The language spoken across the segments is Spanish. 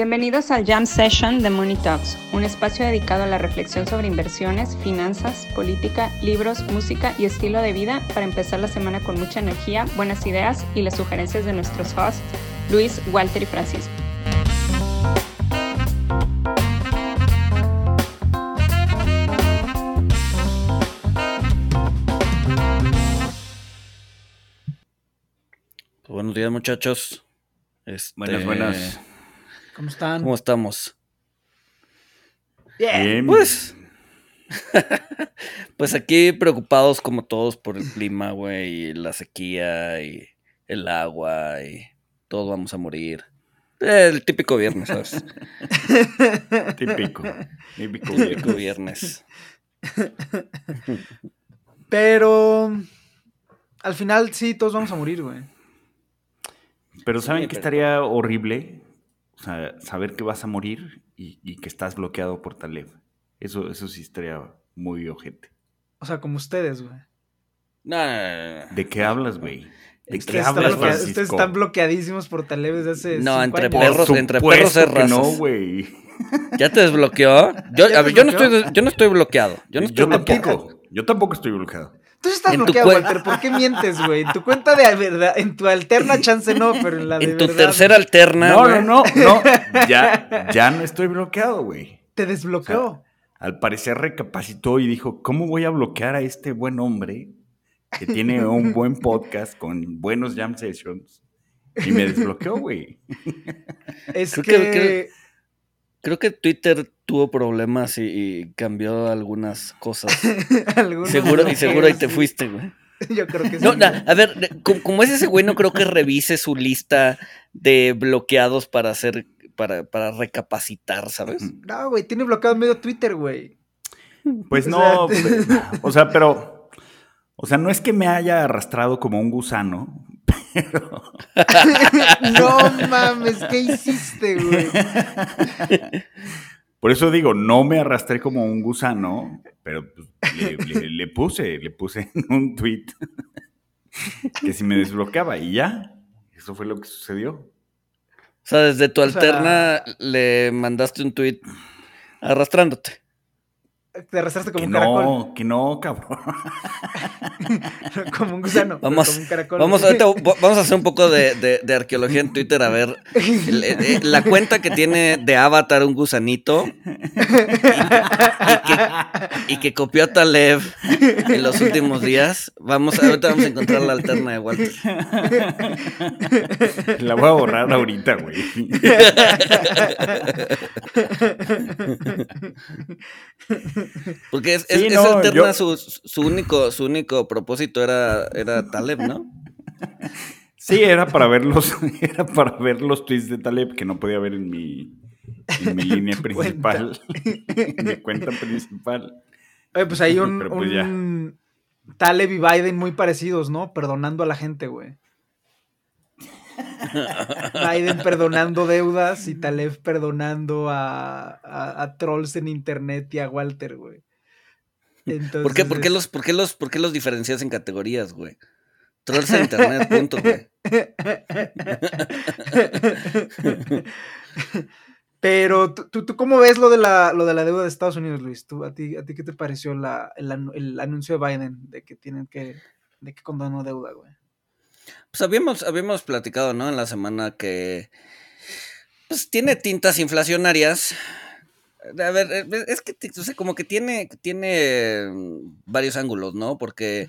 Bienvenidos al Jam Session de Money Talks, un espacio dedicado a la reflexión sobre inversiones, finanzas, política, libros, música y estilo de vida para empezar la semana con mucha energía, buenas ideas y las sugerencias de nuestros hosts, Luis, Walter y Francisco. Buenos días, muchachos. Este, buenas, buenas. ¿Cómo están? ¿Cómo estamos? Bien. Pues. pues aquí preocupados como todos por el clima, güey, y la sequía y el agua y todos vamos a morir. El típico viernes, ¿sabes? típico. Típico, típico viernes. Pero al final sí, todos vamos a morir, güey. Pero ¿saben que estaría horrible? O sea, saber que vas a morir y, que estás bloqueado por Taleb. Eso, eso sí estaría muy ojete. O sea, como ustedes, güey. No, ¿De qué hablas, güey? ¿De qué hablas, Ustedes están bloqueadísimos por Taleb desde hace No, entre perros, entre perros es no, güey. ¿Ya te desbloqueó? Yo, a ver, yo, no estoy, yo no estoy bloqueado. Yo, no estoy bloqueado. tampoco. Yo tampoco estoy bloqueado. Tú estás bloqueado, Walter. ¿Por qué mientes, güey? En tu cuenta de verdad, en tu alterna chance no, pero en la de En tu tercera alterna. No, no, no, no. Ya, ya no estoy bloqueado, güey. Te desbloqueó. al parecer recapacitó y dijo: ¿Cómo voy a bloquear a este buen hombre que tiene un buen podcast con buenos jam sessions? Y me desbloqueó, güey. Es que Creo que Twitter tuvo problemas y, cambió algunas cosas. seguro, y seguro ahí te fuiste, güey. Yo creo que sí. No, a ver, como, es ese güey, no creo que revise su lista de bloqueados para hacer, para, para recapacitar, ¿sabes? No, güey, tiene bloqueado medio Twitter, güey. Pues no, o sea, pero, o sea, no es que me haya arrastrado como un gusano, no mames, ¿qué hiciste, güey? Por eso digo, no me arrastré como un gusano, pero pues, le, puse, le puse en un tweet que si me desbloqueaba y ya. Eso fue lo que sucedió. O sea, desde tu alterna le mandaste un tweet arrastrándote. Te arrastraste como un caracol. No, que no, cabrón. como un gusano. Vamos, como un caracol. Vamos, vamos a hacer un poco de, de, arqueología en Twitter a ver la cuenta que tiene de Avatar un gusanito y, que, copió a Taleb en los últimos días. Vamos, ahorita vamos a encontrar la alterna de Walter. La voy a borrar ahorita, güey. Porque es, alterna, su, único, su único propósito era, era Taleb, ¿no? Sí, era para ver los, era para ver los tweets de Taleb que no podía ver en mi, en mi línea principal. en mi cuenta principal. Oye, pues hay un, pues un Taleb y Biden muy parecidos, ¿no? Perdonando a la gente, güey. Biden perdonando deudas y Taleb perdonando a, trolls en internet y a Walter, güey. ¿Por, qué, por, qué los, por, qué los, ¿Por qué los diferencias en categorías, güey? Trolls en internet, punto, güey. Pero, ¿tú, ¿tú, cómo ves lo de, la, lo de la deuda de Estados Unidos, Luis? ¿Tú, a, ti, ¿A ti qué te pareció la, el, el, anuncio de Biden de que tienen que, de que condonó deuda, güey? Pues habíamos, habíamos platicado, ¿no? En la semana que pues tiene tintas inflacionarias. A ver, eh, es que como que tiene, tiene varios ángulos, ¿no? Porque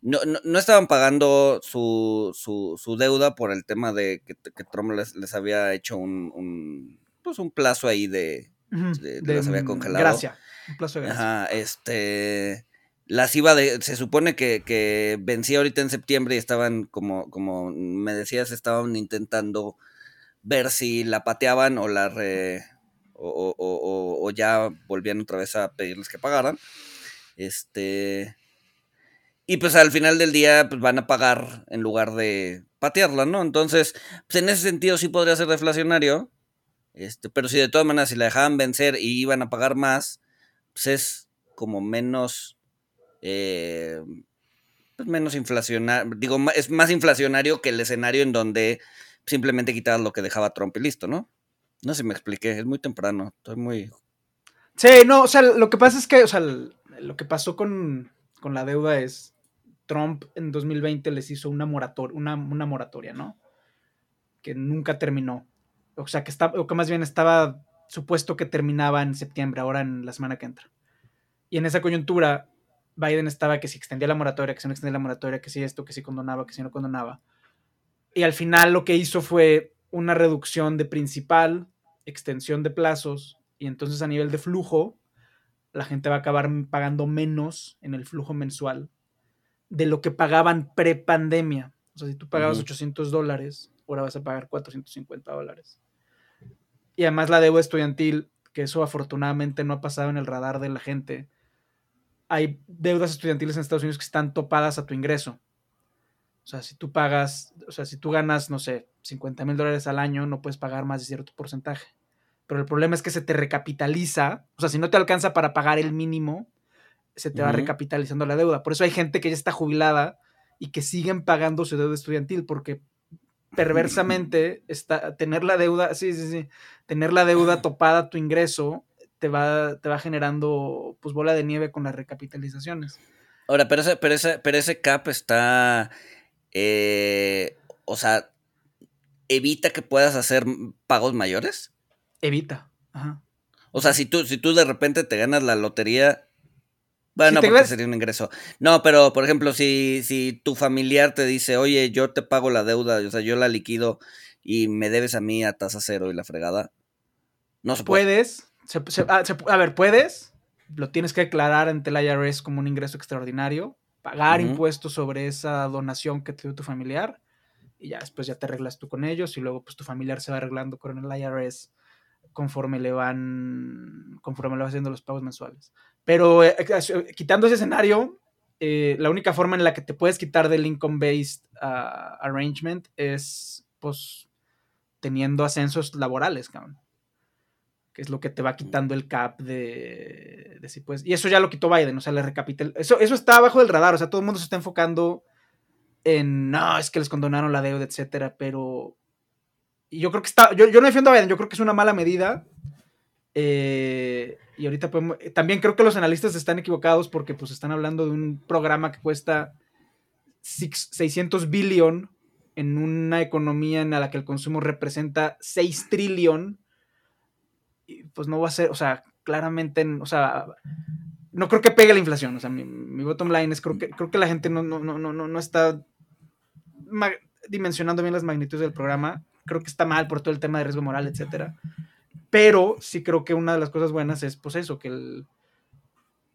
no, no, estaban pagando su, su, su, deuda por el tema de que, Trump les, había hecho un, un, pues un plazo ahí de, de, las había congelado. Gracias. Un plazo de gracia. Ajá, este las iba de, se supone que, que vencía ahorita en septiembre y estaban, como, como me decías, estaban intentando ver si la pateaban o la re, o, o, o, ya volvían otra vez a pedirles que pagaran. Este. Y pues al final del día pues van a pagar en lugar de patearla, ¿no? Entonces, pues en ese sentido sí podría ser deflacionario. Este, pero si de todas maneras si la dejaban vencer y iban a pagar más, pues es como menos eh, pues menos inflacionario, digo, es más inflacionario que el escenario en donde simplemente quitabas lo que dejaba Trump y listo, ¿no? No sé si me expliqué, es muy temprano, estoy muy... Sí, no, o sea, lo que pasa es que, o sea, lo que pasó con, con la deuda es, Trump en 2020 les hizo una, morator una, una moratoria, ¿no? Que nunca terminó. O sea, que, estaba, o que más bien estaba supuesto que terminaba en septiembre, ahora en la semana que entra. Y en esa coyuntura, Biden estaba que si extendía la moratoria, que si no extendía la moratoria, que si esto, que si condonaba, que si no condonaba. Y al final lo que hizo fue una reducción de principal, extensión de plazos, y entonces a nivel de flujo, la gente va a acabar pagando menos en el flujo mensual de lo que pagaban pre-pandemia. O sea, si tú pagabas 800 dólares, ahora vas a pagar 450 dólares. Y además la deuda estudiantil, que eso afortunadamente no ha pasado en el radar de la gente. Hay deudas estudiantiles en Estados Unidos que están topadas a tu ingreso. O sea, si tú pagas, o sea, si tú ganas, no sé, 50 mil dólares al año, no puedes pagar más de cierto porcentaje. Pero el problema es que se te recapitaliza. O sea, si no te alcanza para pagar el mínimo, se te va recapitalizando la deuda. Por eso hay gente que ya está jubilada y que siguen pagando su deuda estudiantil porque perversamente está, tener la deuda, sí, sí, sí, tener la deuda topada a tu ingreso te va, te va generando pues bola de nieve con las recapitalizaciones. Ahora, pero ese, pero ese, pero ese cap está, eh, o sea, evita que puedas hacer pagos mayores. Evita, ajá. O sea, si tú, si tú de repente te ganas la lotería, bueno, porque sería un ingreso. No, pero por ejemplo, si, si tu familiar te dice, oye, yo te pago la deuda, o sea, yo la liquido y me debes a mí a tasa cero y la fregada, no se puede. Puedes, ah, a ver, puedes, lo tienes que declarar ante el IRS como un ingreso extraordinario, pagar impuestos sobre esa donación que te dio tu familiar y ya después ya te arreglas tú con ellos y luego pues tu familiar se va arreglando con el IRS conforme le van conforme le va haciendo los pagos mensuales. Pero eh, eh, quitando ese escenario, eh, la única forma en la que te puedes quitar del income-based ah, arrangement es, pues, teniendo ascensos laborales, cabrón. Que es lo que te va quitando el cap de, de si puedes. Y eso ya lo quitó Biden, o sea, le recapitel. Eso, eso está abajo del radar, o sea, todo el mundo se está enfocando en, no, es que les condonaron la deuda, etcétera, pero. Y yo creo que está. Yo, yo no defiendo a Biden, yo creo que es una mala medida. Eh, y ahorita podemos, eh, también creo que los analistas están equivocados porque pues están hablando de un programa que cuesta 600 billón en una economía en la que el consumo representa 6 trillón. Pues no va a ser, o sea, claramente, o sea, no creo que pegue la inflación. O sea, mi, bottom line es creo que, creo que la gente no, no, no, no, no está dimensionando bien las magnitudes del programa. Creo que está mal por todo el tema de riesgo moral, etcétera. Pero sí creo que una de las cosas buenas es, pues eso, que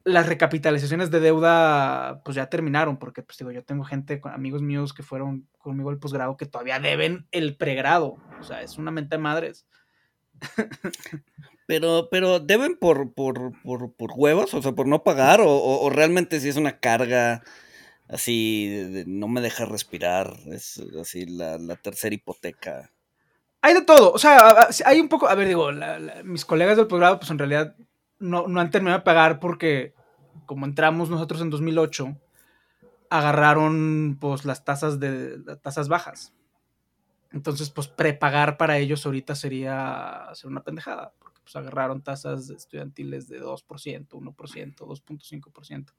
las recapitalizaciones de deuda, pues ya terminaron, porque, pues digo, yo tengo gente, amigos míos que fueron conmigo al posgrado que todavía deben el pregrado. O sea, es una mente de madres. Pero, pero deben por, por, huevos, o sea, por no pagar, o, realmente si es una carga así, no me deja respirar, es así la, tercera hipoteca. Hay de todo, o sea, hay un poco, a ver, digo, mis colegas del posgrado, pues en realidad no, han terminado de pagar porque como entramos nosotros en 2008, agarraron pues las tasas de tasas bajas. Entonces, pues prepagar para ellos ahorita sería hacer una pendejada, porque pues agarraron tasas estudiantiles de 2%, 1%, 2.5%.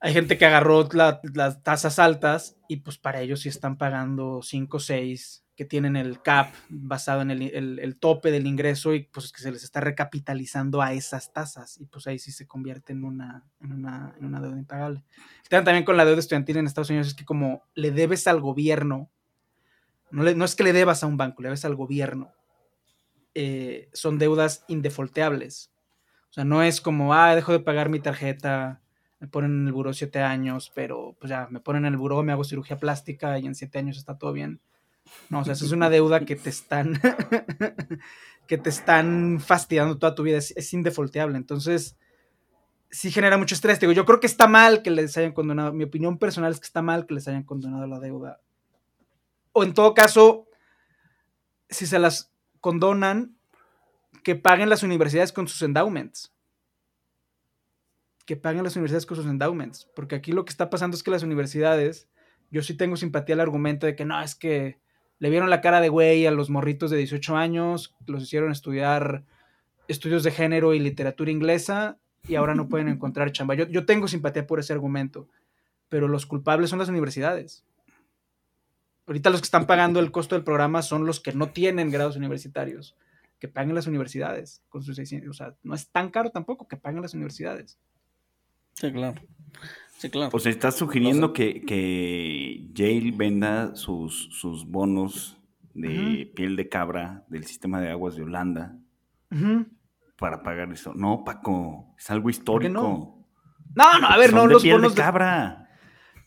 Hay gente que agarró las tasas altas y pues para ellos sí están pagando 5, 6, que tienen el CAP basado en el, tope del ingreso y pues que se les está recapitalizando a esas tasas y pues ahí sí se convierte en una, una, en una deuda impagable. El tema también con la deuda estudiantil en Estados Unidos es que como le debes al gobierno, no, es que le debas a un banco, le debes al gobierno, eh, son deudas indefolteables. O sea, no es como, ah, dejo de pagar mi tarjeta, me ponen en el buró siete años, pero pues ya, me ponen en el buró, me hago cirugía plástica y en siete años está todo bien no, o sea, eso es una deuda que te están, que te están fastidiando toda tu vida, es, es, indefolteable. Entonces, sí genera mucho estrés. Digo, yo creo que está mal que les hayan condonado, mi opinión personal es que está mal que les hayan condonado la deuda. O en todo caso, si se las condonan, que paguen las universidades con sus endowments. Que paguen las universidades con sus endowments. Porque aquí lo que está pasando es que las universidades, yo sí tengo simpatía al argumento de que no, es que le vieron la cara de güey a los morritos de 18 años, los hicieron estudiar estudios de género y literatura inglesa y ahora no pueden encontrar chamba. Yo, yo tengo simpatía por ese argumento, pero los culpables son las universidades. Ahorita los que están pagando el costo del programa son los que no tienen grados universitarios, que paguen las universidades con sus 600. O sea, no es tan caro tampoco que paguen las universidades. Sí, claro. Sí, claro. O sea, estás sugiriendo que, que Yale venda sus, sus bonos de piel de cabra del sistema de aguas de Holanda para pagar eso. No, Paco, es algo histórico. no? No, no, a ver, Son no, de los piel bonos de de cabra.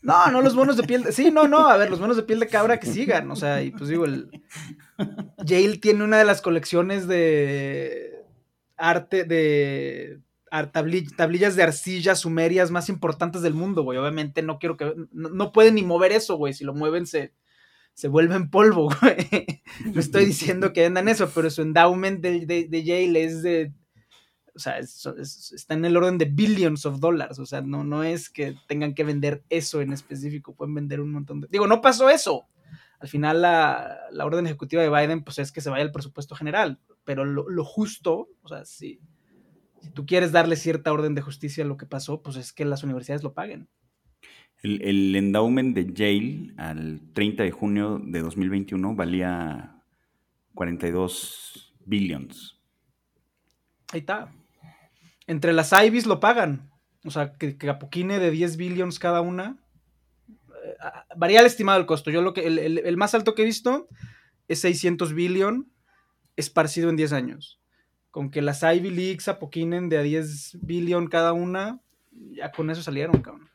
No, no los bonos de piel. de- Sí, no, no, a ver, los bonos de piel de cabra que sigan. O sea, y pues digo, el. Yale tiene una de las colecciones de arte de tablillas de arcilla sumerias más importantes del mundo, güey. Obviamente no quiero que. No, pueden ni mover eso, güey. Si lo mueven, se, se vuelven polvo, güey. No estoy diciendo que vendan eso, pero su endowment de, de, de Yale es de o sea, es- es- está en el orden de billions of dollars. O sea, no, no es que tengan que vender eso en específico, pueden vender un montón de. Digo, no pasó eso. Al final, la, la orden ejecutiva de Biden, pues es que se vaya el presupuesto general. Pero lo, lo justo, o sea, si, si tú quieres darle cierta orden de justicia a lo que pasó, pues es que las universidades lo paguen. El, el endowment de Yale al 30 de junio de 2021 valía 42 billions. Ahí está. Entre las Ivies lo pagan. O sea, que, Apoquine de 10 billions cada una. Eh, varía el estimado el costo. Yo lo que el más alto que he visto es 600 billion esparcido en 10 años. Con que las Ivy Leagues apoquinen de a 10 billion cada una, ya con eso salieron, cabrón.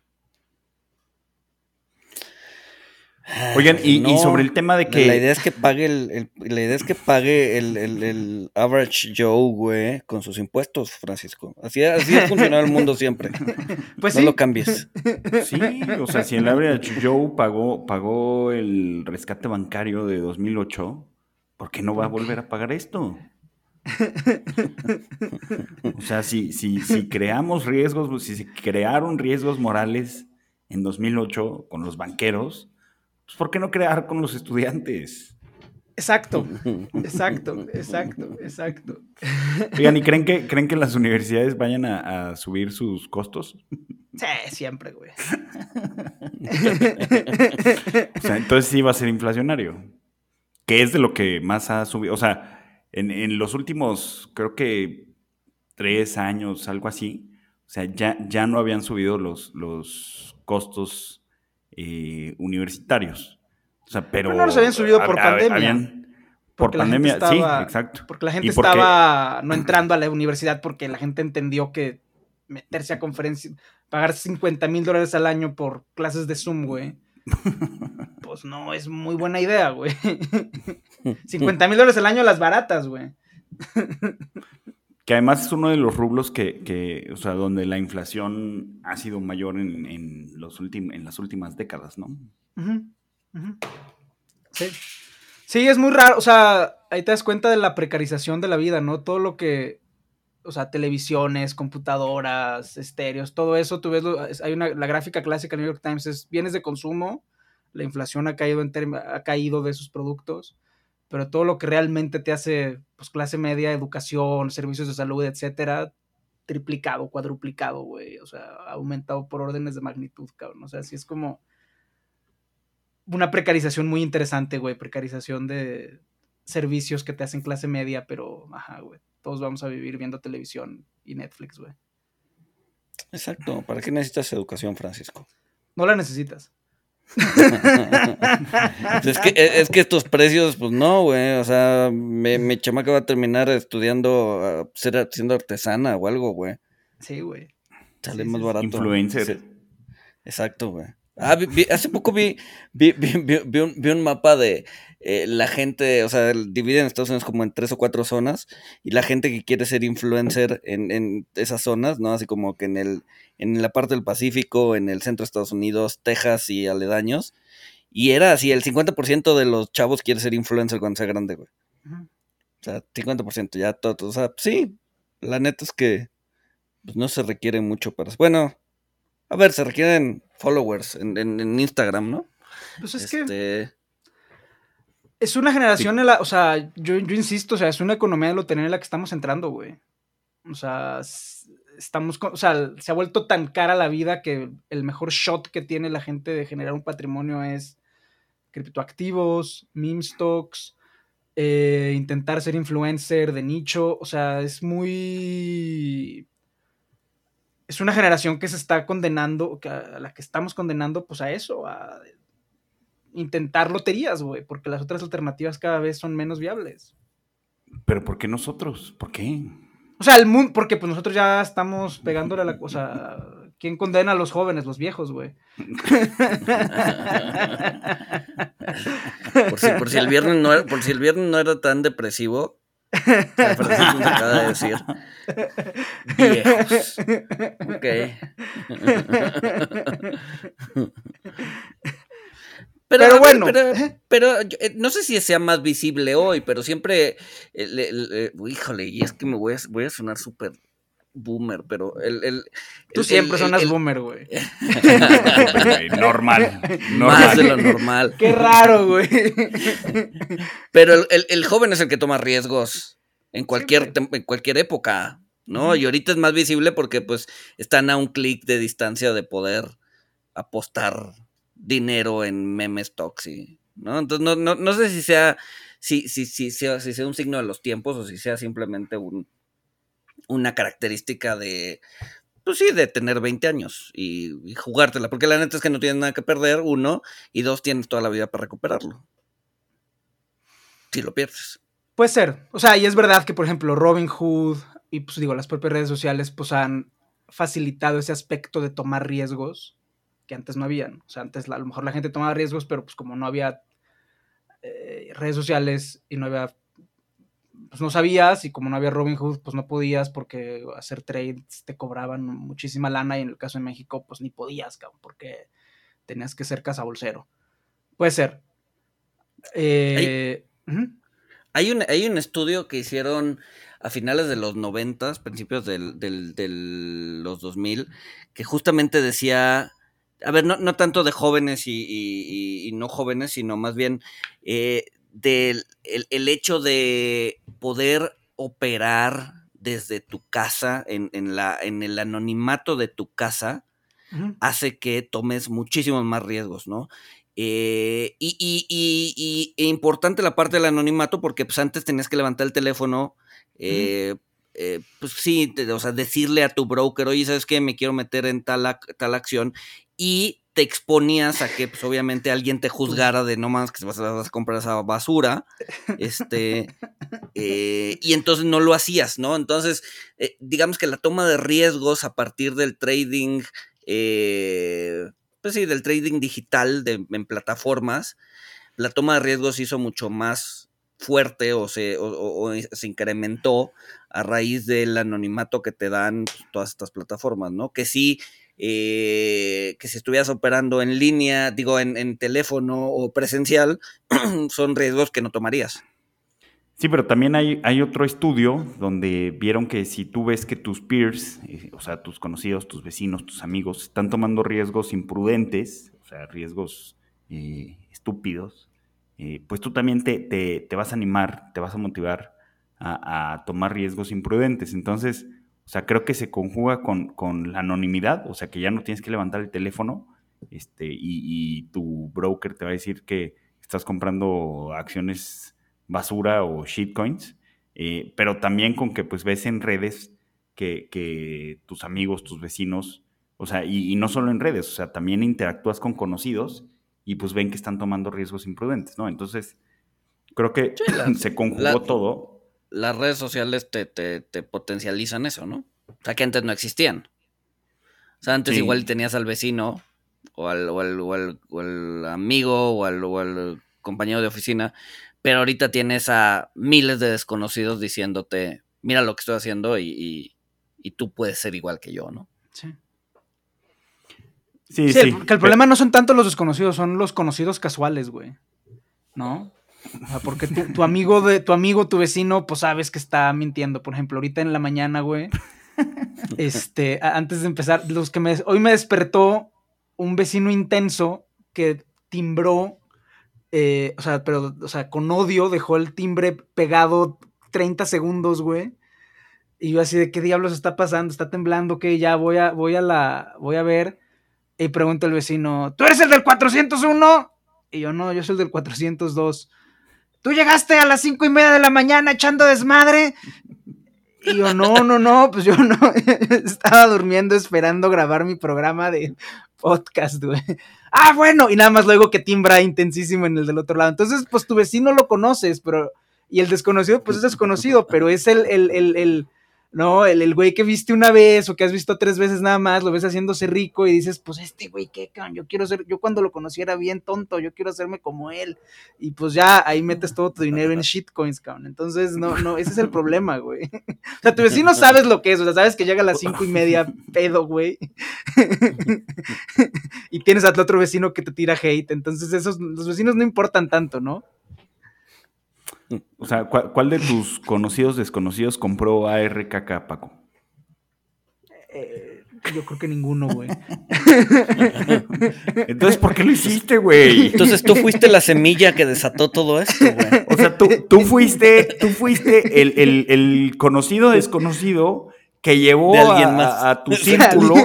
Oigan, y, sobre el tema de que... La idea es que pague el, el- la idea es que pague el, el- el average Joe, güey, con sus impuestos, Francisco. Así, así ha funcionado el mundo siempre. Pues no sí. lo cambies. Sí, o sea, si el average Joe pagó, pagó el rescate bancario de 2008, ¿por qué no va a volver a pagar esto? O sea, si, si, si creamos riesgos, si se crearon riesgos morales en 2008 con los banqueros, pues ¿por qué no crear con los estudiantes? Exacto, exacto, exacto, exacto. Oigan, ¿y creen que, creen que las universidades vayan a, a subir sus costos? Sí, siempre, güey. O sea, entonces sí va a ser inflacionario. Que es de lo que más ha subido. O sea, en, en los últimos, creo que tres años, algo así. O sea, ya, ya no habían subido los, los costos eh, universitarios. O sea, pero. Pero no los habían subido por hab- pandemia. habían- por pandemia, sí, estaba- exacto. Porque la gente estaba no entrando a la universidad porque la gente entendió que meterse a conferencia, pagar 50 mil dólares al año por clases de Zoom, güey, pues no es muy buena idea, güey. 50 mil dólares al año las baratas, güey. Que además es uno de los rublos que, que, o sea, donde la inflación ha sido mayor en, en los últim- en las últimas décadas, ¿no? Sí. Sí, es muy raro. O sea, ahí te das cuenta de la precarización de la vida, ¿no? Todo lo que. O sea, televisiones, computadoras, estéreos, todo eso. Tú ves, lo- hay una, la gráfica clásica del New York Times es bienes de consumo. La inflación ha caído, en ha caído de esos productos. Pero todo lo que realmente te hace, pues, clase media, educación, servicios de salud, etcétera, triplicado, cuadruplicado, güey. O sea, aumentado por órdenes de magnitud, cabrón. O sea, sí es como una precarización muy interesante, güey. Precarización de servicios que te hacen clase media, pero, ajá, güey. Todos vamos a vivir viendo televisión y Netflix, güey. Exacto. ¿Para qué necesitas educación, Francisco? No la necesitas. Pues es, que, es que estos precios, pues no, güey. O sea, mi, mi chamaca va a terminar estudiando, ah, ser, siendo artesana o algo, güey. Sí, güey. Sale Sí, más sí, barato. Influencer. Sí. Exacto, güey. Ah, vi- vi- hace poco vi, vi, vi- vi- vi un, vi un mapa de eh, la gente, o sea, dividen Estados Unidos como en tres o cuatro zonas y la gente que quiere ser influencer en, en esas zonas, ¿no? Así como que en el en la parte del Pacífico, en el centro de Estados Unidos, Texas y aledaños. Y era así, el 50% de los chavos quiere ser influencer cuando sea grande, güey. O sea, 50%, ya todo. O sea, sí, la neta es que pues, no se requiere mucho para... Bueno, a ver, se requieren followers en, en- en Instagram, ¿no? Pues es que este, Es una generación, en la, o sea, yo, yo insisto, o sea, es una economía de lotería en la que estamos entrando, güey. O sea, estamos, o sea, se ha vuelto tan cara la vida que el mejor shot que tiene la gente de generar un patrimonio es criptoactivos, meme stocks, eh, intentar ser influencer de nicho, o sea, es muy... Es una generación que se está condenando, a la que estamos condenando pues a eso, a intentar loterías, güey, porque las otras alternativas cada vez son menos viables. Pero ¿por qué nosotros? ¿Por qué? O sea, el mundo, porque pues nosotros ya estamos pegándole a la cosa. ¿Quién condena a los jóvenes, los viejos, güey? por, si, por, si, el viernes no era, por si el viernes no era tan depresivo, Nos acaba de decir. Viejos. Ok. Pero, bueno, pero, eh, no sé si sea más visible hoy, pero siempre, híjole, y es que me voy a, voy a sonar súper boomer, pero el... Tú siempre sonas boomer, güey. normal, Más de lo normal. Qué raro, güey. Pero el, joven es el que toma riesgos en cualquier, en cualquier época, ¿no? Y ahorita es más visible porque pues están a un clic de distancia de poder apostar dinero en meme stocks y, ¿no? Entonces no, no, no sé si sea, si, si, si, sea, si sea un signo de los tiempos o si sea simplemente un, una característica de, pues sí, de tener 20 años y, jugártela, porque la neta es que no tienes nada que perder, uno, y dos, tienes toda la vida para recuperarlo. Si lo pierdes. Puede ser. O sea, y es verdad que, por ejemplo, Robin Hood y, pues digo, las propias redes sociales, pues han facilitado ese aspecto de tomar riesgos que antes no habían. O sea, antes a lo mejor la gente tomaba riesgos, pero pues como no había eh, redes sociales y no había, pues no sabías y como no había Robinhood, pues no podías porque hacer trades te cobraban muchísima lana y en el caso de México, pues ni podías, cabrón, porque tenías que ser cazabolsero. Puede ser. Eh, hay, un, hay un estudio que hicieron a finales de los 90, principios del, del, los 2000, que justamente decía a ver, no, no tanto de jóvenes y, no jóvenes, sino más bien eh, del el, hecho de poder operar desde tu casa, en, en, la, en el anonimato de tu casa, hace que tomes muchísimos más riesgos, ¿no? Eh, y, y, y, e importante la parte del anonimato porque pues antes tenías que levantar el teléfono, eh, eh, pues sí, o sea, decirle a tu broker, oye, ¿sabes qué? Me quiero meter en tal, tal acción y te exponías a que, pues obviamente, alguien te juzgara de no más que vas a, vas a comprar esa basura, este, eh, y entonces no lo hacías, ¿no? Entonces, eh, digamos que la toma de riesgos a partir del trading, pues sí, del trading digital de, en plataformas, la toma de riesgos hizo mucho más fuerte o se, o, se incrementó a raíz del anonimato que te dan pues, todas estas plataformas, ¿no? Que sí, eh, que si estuvieras operando en línea, digo, en, teléfono o presencial, son riesgos que no tomarías. Sí, pero también hay, otro estudio donde vieron que si tú ves que tus peers, eh, o sea, tus conocidos, tus vecinos, tus amigos, están tomando riesgos imprudentes, o sea, riesgos eh, estúpidos, pues tú también te, te, vas a animar, te vas a motivar a, tomar riesgos imprudentes. Entonces, o sea, creo que se conjuga con, la anonimidad, o sea, que ya no tienes que levantar el teléfono este, y, tu broker te va a decir que estás comprando acciones basura o shitcoins, eh, pero también con que pues ves en redes que, tus amigos, tus vecinos, o sea, y, no solo en redes, o sea, también interactúas con conocidos y pues ven que están tomando riesgos imprudentes, ¿no? Entonces, creo que se conjugó todo las redes sociales te, te, te, potencializan eso, ¿no? O sea, que antes no existían. O sea, antes igual tenías al vecino o al, o al, o al, amigo o al, o al, compañero de oficina, pero ahorita tienes a miles de desconocidos diciéndote, mira lo que estoy haciendo y, y, tú puedes ser igual que yo, ¿no? Sí. Sí, sí, que el problema no son tanto los desconocidos, son los conocidos casuales, güey. ¿No? Porque tu, amigo de tu amigo, tu vecino, pues sabes que está mintiendo. Por ejemplo, ahorita en la mañana, güey. Este, antes de empezar, los que me hoy me despertó un vecino intenso que timbró eh, o sea, pero, o sea, con odio dejó el timbre pegado 30 segundos, güey. Y yo así de qué diablos está pasando, está temblando, que ya voy a, voy a la, voy a ver. Y pregunta el vecino, ¿tú eres el del 401? Y yo no, yo soy el del 402. ¿Tú llegaste a las cinco y media de la mañana echando desmadre? Y yo, no, no, no, pues yo no. Estaba durmiendo esperando grabar mi programa de podcast, güey. Ah, bueno, y nada más luego que timbra intensísimo en el del otro lado. Entonces, pues tu vecino lo conoces, pero. Y el desconocido, pues es desconocido, pero es el, el, el, el ¿no? El, el güey que viste una vez o que has visto tres veces nada más, lo ves haciéndose rico y dices, pues este güey, ¿qué, cabrón? Yo quiero ser, yo cuando lo conocí era bien tonto, yo quiero hacerme como él. Y pues ya ahí metes todo tu dinero en shitcoins, cabrón. Entonces, no, no, ese es el problema, güey. O sea, tu vecino sabes lo que es, o sea, sabes que llega a las cinco y media pedo, güey. y tienes al otro vecino que te tira hate. Entonces, esos, los vecinos no importan tanto, ¿no? O sea, ¿cuál, cuál de tus conocidos desconocidos compró ARKK, Paco? Eh, yo creo que ninguno, güey. Entonces, ¿por qué lo hiciste, güey? Entonces tú fuiste la semilla que desató todo esto, güey. O sea, tú, tú fuiste, tú fuiste el, el, el conocido desconocido que llevó De alguien a, más. a tu círculo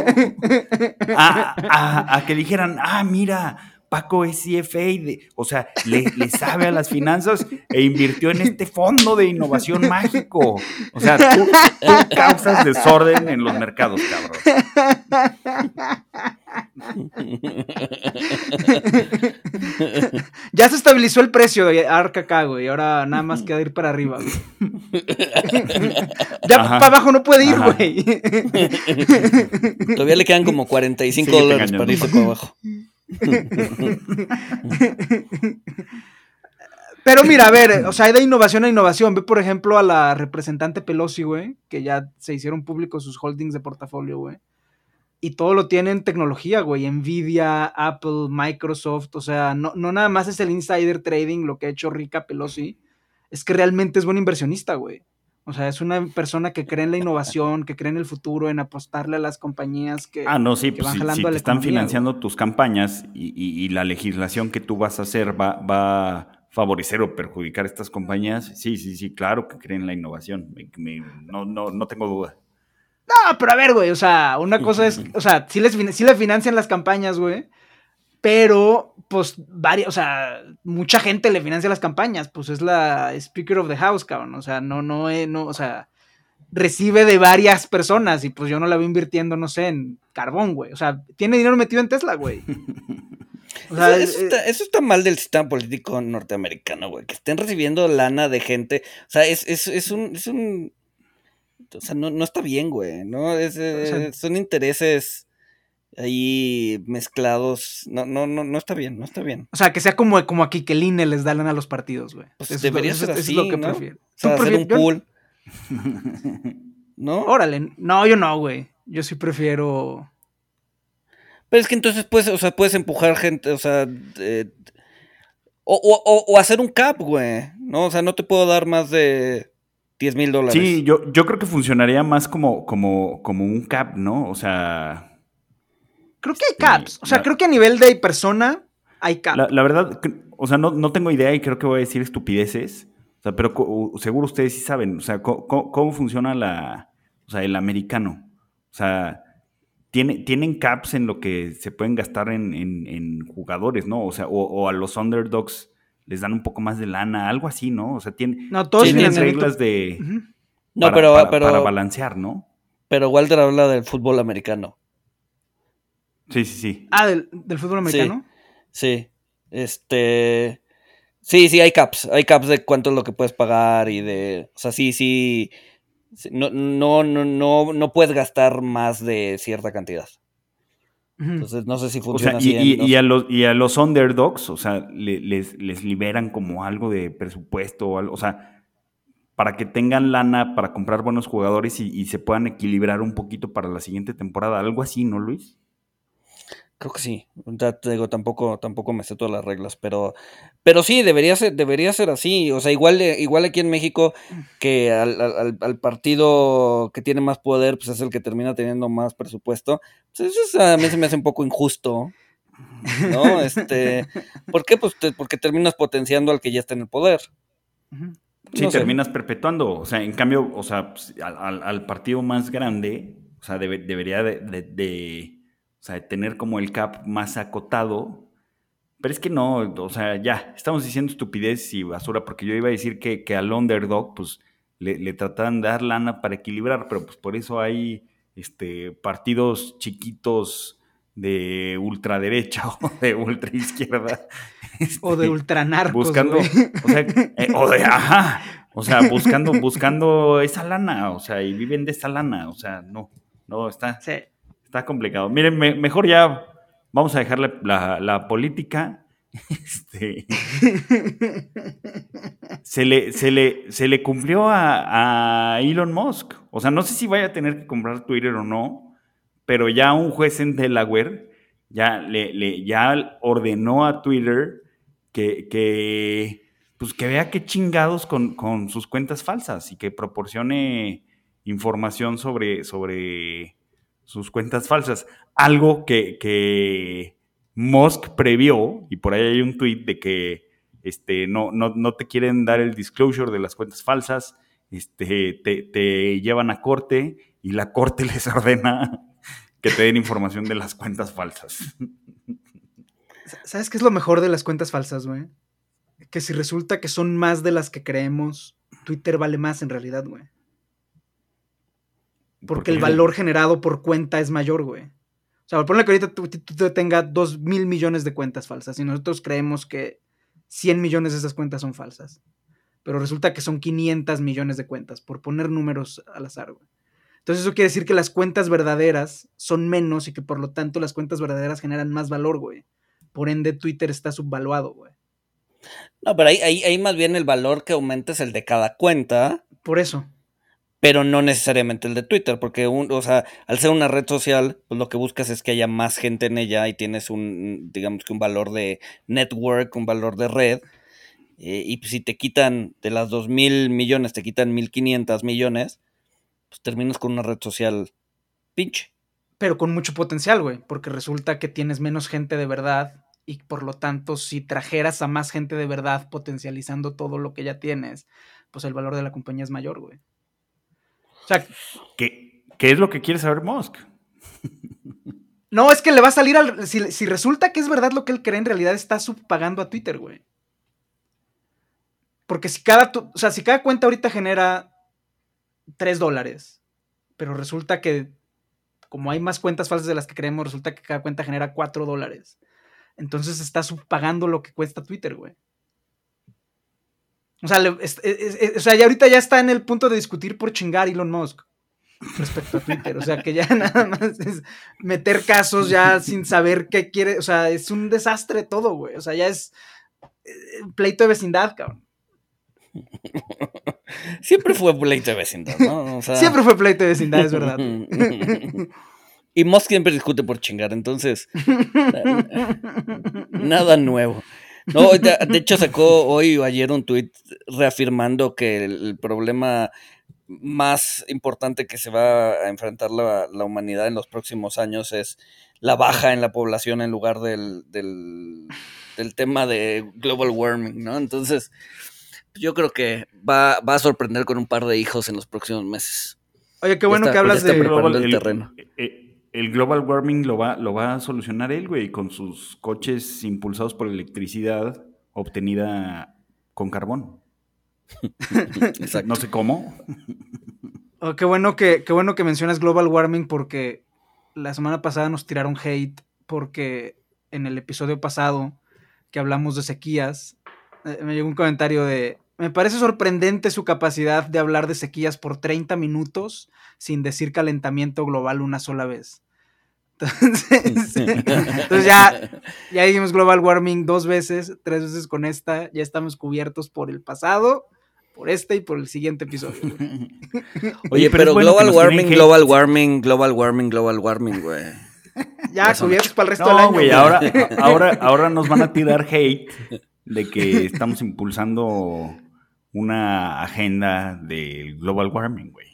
a, a- a que dijeran, ah, mira, Paco es CFA, de- o sea, le, le sabe a las finanzas e invirtió en este fondo de innovación mágico. O sea, tú, tú causas desorden en los mercados, cabrón. Ya se estabilizó el precio de ARKK, güey. Ahora nada más queda ir para arriba, güey. ya Ajá. para abajo no puede ir, Ajá. güey. Todavía le quedan como 45 Síguete dólares para irse para abajo. Pero mira, a ver, o sea, hay de innovación a innovación. Ve, por ejemplo, a la representante Pelosi, güey, que ya se hicieron públicos sus holdings de portafolio, güey. Y todo lo tienen tecnología, güey. Nvidia, Apple, Microsoft. O sea, no, no nada más es el insider trading lo que ha hecho rica Pelosi. Es que realmente es buen inversionista, güey. O sea, es una persona que cree en la innovación, que cree en el futuro, en apostarle a las compañías que... Ah, no, sí, pues si, si te están economía, financiando tus campañas y, y- y la legislación que tú vas a hacer va, va a favorecer o perjudicar a estas compañías, sí, sí, sí, claro que creen en la innovación. Me- me- no, no, no tengo duda. No, pero a ver, güey, o sea, una cosa es, o sea, sí, les, sí le financian las campañas, güey, pero, pues, varias, o sea, mucha gente le financia las campañas, pues es la Speaker of the House, cabrón, o sea, no, no, eh, no, o sea, recibe de varias personas y pues yo no la veo invirtiendo, no sé, en carbón, güey, o sea, tiene dinero metido en Tesla, güey. O sea, eso, eso eh, está, eso está mal del sistema político norteamericano, güey. Que estén recibiendo lana de gente. O sea, es, es, es un. Es un o sea, no, no está bien, güey. ¿no? Es, eh, sea- son intereses ahí mezclados. No, no, no, no está bien, no está bien. o sea, que sea como, como aquí que el INE les da lana a los partidos, güey. Pues Eso es lo- debería eso- ser eso es así, lo que ¿no? prefiero. O sea, ¿Tú hacer un pool. ¿No? Órale, no, yo no, güey. Yo sí prefiero. Pero es que entonces puedes, o sea, puedes empujar gente, o sea, eh, o, o- o- o hacer un cap, güey, ¿no? O sea, no te puedo dar más de 10 mil dólares. Sí, yo, yo creo que funcionaría más como, como, como un cap, ¿no? O sea, Creo que hay Sí, caps. O sea, la- creo que a nivel de persona hay caps. la, la verdad, o sea, no, no tengo idea y creo que voy a decir estupideces. O sea, pero seguro ustedes sí saben, o sea, co- cómo, funciona la, o sea, el americano. O sea, tiene, tienen caps en lo que se pueden gastar en, en- en jugadores, ¿no? O sea, o, o a los underdogs les dan un poco más de lana, algo así, ¿no? O sea, tienen, No, todos tienen reglas de... No, para- pero, para- pero, para balancear, ¿no? pero Walter habla del fútbol americano. Sí, sí, sí. Ah, del, del fútbol americano. Sí. Este. Sí, sí, hay caps. Hay caps de cuánto es lo que puedes pagar y de. O sea, sí, sí. sí, No, no, no, no, no puedes gastar más de cierta cantidad. Entonces, no sé si O funciona sea, y, así. y- en- no y sé. a los, y a los underdogs, o sea, le- les, les liberan como algo de presupuesto, o, algo, o sea, para que tengan lana para comprar buenos jugadores y, y se puedan equilibrar un poquito para la siguiente temporada. Algo así, ¿no, Luis? Creo que sí. Ya te digo, tampoco, tampoco me sé todas las reglas, pero, pero sí, debería ser, debería ser así. O sea, igual, de- igual aquí en México, que al, al- al- al partido que tiene más poder, pues es el que termina teniendo más presupuesto. Pues eso es- a mí se me hace un poco injusto. ¿no? Este, ¿Por qué? Pues porque terminas potenciando al que ya está en el poder. Sí, terminas perpetuando. O sea, en cambio, o sea, pues, al, partido más grande, o sea, debería de, tener como el cap más acotado. Pero es que no, o sea, ya, estamos diciendo estupidez y basura, porque yo iba a decir que, que al underdog, pues, le, le trataban de dar lana para equilibrar, pero pues por eso hay este, partidos chiquitos de ultraderecha o de ultraizquierda. o de este, ultranarcos. Buscando, o sea, eh, o de, ajá, o sea, buscando, buscando esa lana, o sea, y viven de esa lana, o sea, no, no, está, está complicado. Miren, mejor ya vamos a dejar la, la política este, se, le, se, le, se le cumplió a, Elon Musk. O sea, no sé si vaya a tener que comprar Twitter o no, pero ya un juez en Delaware ya, le, ya ordenó a Twitter que, que, pues que vea qué chingados con, con, sus cuentas falsas y que proporcione información sobre, sobre sus cuentas falsas. Algo que, que Musk previó, y por ahí hay un tweet de que este, no, no, te quieren dar el disclosure de las cuentas falsas, este, te, llevan a corte y la corte les ordena que te den información de las cuentas falsas. ¿Sabes qué es lo mejor de las cuentas falsas, güey? Que si resulta que son más de las que creemos, Twitter vale más en realidad, güey. Porque el valor generado por cuenta es mayor, güey. O sea, ponle que ahorita tú, tengas 2 mil millones de cuentas falsas y nosotros creemos que 100 millones de esas cuentas son falsas. Pero resulta que son 500 millones de cuentas, por poner números al azar, güey. Entonces eso quiere decir que las cuentas verdaderas son menos y que por lo tanto las cuentas verdaderas generan más valor, güey. Por ende, Twitter está subvaluado, güey. No, pero ahí, ahí, ahí más bien el valor que aumenta es el de cada cuenta. Por eso pero no necesariamente el de Twitter, porque o sea, al ser una red social, pues lo que buscas es que haya más gente en ella y tienes un, digamos que un valor de network, un valor de red, eh, y si te quitan de las dos mil millones, te quitan 1500 millones, pues terminas con una red social pinche. Pero con mucho potencial, güey, porque resulta que tienes menos gente de verdad y por lo tanto, si trajeras a más gente de verdad potencializando todo lo que ya tienes, pues el valor de la compañía es mayor, güey. O sea, ¿qué, es lo que quiere saber Musk? No, es que le va a salir al. Si, resulta que es verdad lo que él cree, en realidad está subpagando a Twitter, güey. Porque si cada. O sea, si cada cuenta ahorita genera 3 dólares, pero resulta que. Como hay más cuentas falsas de las que creemos, resulta que cada cuenta genera 4 dólares. Entonces está subpagando lo que cuesta Twitter, güey. O sea, o sea, ya ahorita ya está en el punto de discutir por chingar Elon Musk respecto a Twitter. O sea, que ya nada más es meter casos ya sin saber qué quiere. O sea, es un desastre todo, güey. O sea, ya es eh, pleito de vecindad, cabrón. Siempre fue pleito de vecindad, ¿no? Siempre fue pleito de vecindad, es verdad. y Musk siempre discute por chingar, entonces. nada nuevo. No, de, hecho sacó hoy o ayer un tuit reafirmando que el, problema más importante que se va a enfrentar la, humanidad en los próximos años es la baja en la población en lugar del, del, tema de global warming, ¿no? Entonces, yo creo que va, va, a sorprender con un par de hijos en los próximos meses. Oye, qué bueno que hablas de el terreno. Eh, eh, el global warming lo va, lo va a solucionar él, güey, con sus coches impulsados por electricidad obtenida con carbón. No sé cómo. Oh, qué, bueno que, qué bueno que mencionas global warming porque la semana pasada nos tiraron hate porque en el episodio pasado que hablamos de sequías, eh, me llegó un comentario de, me parece sorprendente su capacidad de hablar de sequías por 30 minutos sin decir calentamiento global una sola vez. Entonces, ya, ya dijimos global warming dos veces, tres veces con esta, ya estamos cubiertos por el pasado, por este y por el siguiente episodio. Oye, pero, global warming, global warming, global warming, global warming, güey. Ya, cubiertos para el resto del año. Güey, ahora, ahora, ahora nos van a tirar hate de que estamos impulsando una agenda del global warming, güey.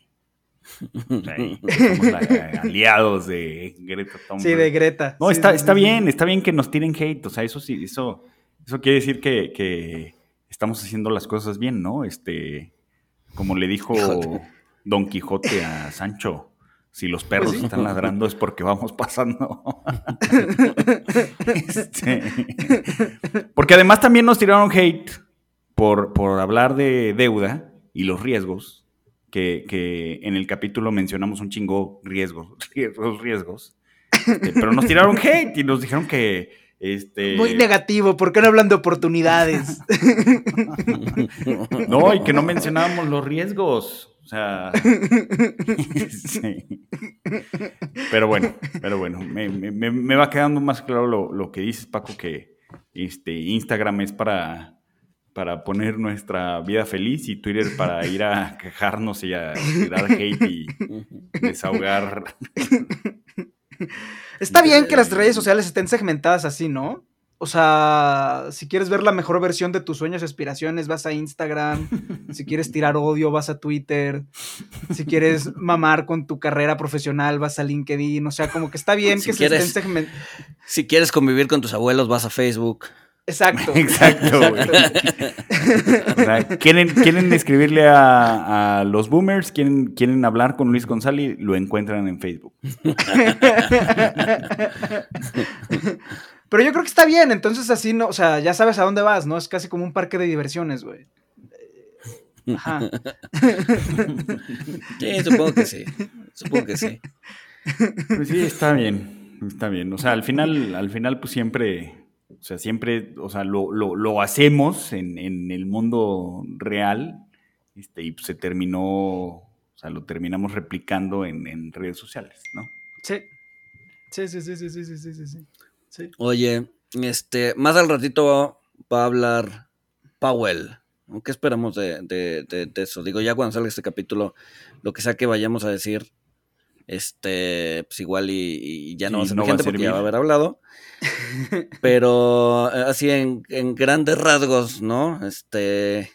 O sea, y somos la- aliados de Greta Thunberg. Sí, de Greta. No, Sí, está, sí, está sí, bien, está bien que nos tiren hate. O sea, eso sí, eso, eso quiere decir que, que estamos haciendo las cosas bien, ¿no? Este, como le dijo. Don Quijote a Sancho, si los perros Pues están ladrando es porque vamos pasando. Este, porque además también nos tiraron hate por, por hablar de deuda y los riesgos, que, que en el capítulo mencionamos un chingo riesgos, riesgos, riesgos. Este, pero nos tiraron hate y nos dijeron que este Muy negativo, ¿por qué no hablan de oportunidades? no, y que no mencionábamos los riesgos. O sea. sí. Pero bueno, pero bueno, me, me- me- me va quedando más claro lo, lo que dices, Paco, que este Instagram es para, para poner nuestra vida feliz y Twitter para ir a quejarnos y a tirar hate y desahogar. Está bien que las redes sociales estén segmentadas así, ¿no? O sea, si quieres ver la mejor versión de tus sueños y aspiraciones, vas a Instagram. Si quieres tirar odio, vas a Twitter. Si quieres mamar con tu carrera profesional, vas a LinkedIn. O sea, como que está bien Si que quieres- se estén segmentadas. Si quieres convivir con tus abuelos, vas a Facebook. Exacto. Exacto, güey. O sea, ¿quieren, quieren escribirle a, a los boomers, quieren, quieren hablar con Luis González, lo encuentran en Facebook. Pero yo creo que está bien, entonces así no, o sea, ya sabes a dónde vas, ¿no? Es casi como un parque de diversiones, güey. Ajá. Sí, supongo que sí. Supongo que sí. Pues sí, está bien, está bien. O sea, al final, al final, pues siempre, o sea, siempre, o sea, lo, lo- lo hacemos en, en el mundo real, este, y se terminó, o sea, lo terminamos replicando en, en redes sociales, ¿no? Sí. Sí, sí, sí, sí, sí, sí, sí, sí, sí. Sí. Oye, este, más al ratito va a hablar Powell. ¿Qué esperamos de, de- de- de eso? Digo, ya cuando salga este capítulo, lo que sea que vayamos a decir, este, pues igual y, y ya no Sí, va a ser no va a vigente porque ya va a haber hablado. Pero eh, así en, en grandes rasgos, ¿no? Este.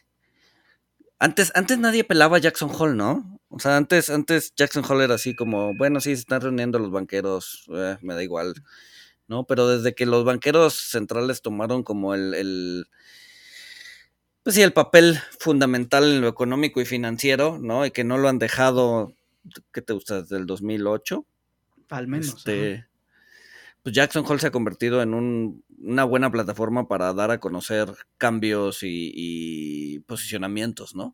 Antes, antes nadie pelaba a Jackson Hole, ¿no? O sea, antes, antes Jackson Hole era así como, bueno, sí, se están reuniendo los banqueros, eh, me da igual. ¿no? Pero desde que los banqueros centrales tomaron como el, el pues sí, el papel fundamental en lo económico y financiero, ¿no? Y que no lo han dejado, ¿qué te gusta? Desde el 2008. Al menos. Este, ajá. pues Jackson Hole se ha convertido en un- una buena plataforma para dar a conocer cambios y, y posicionamientos, ¿no?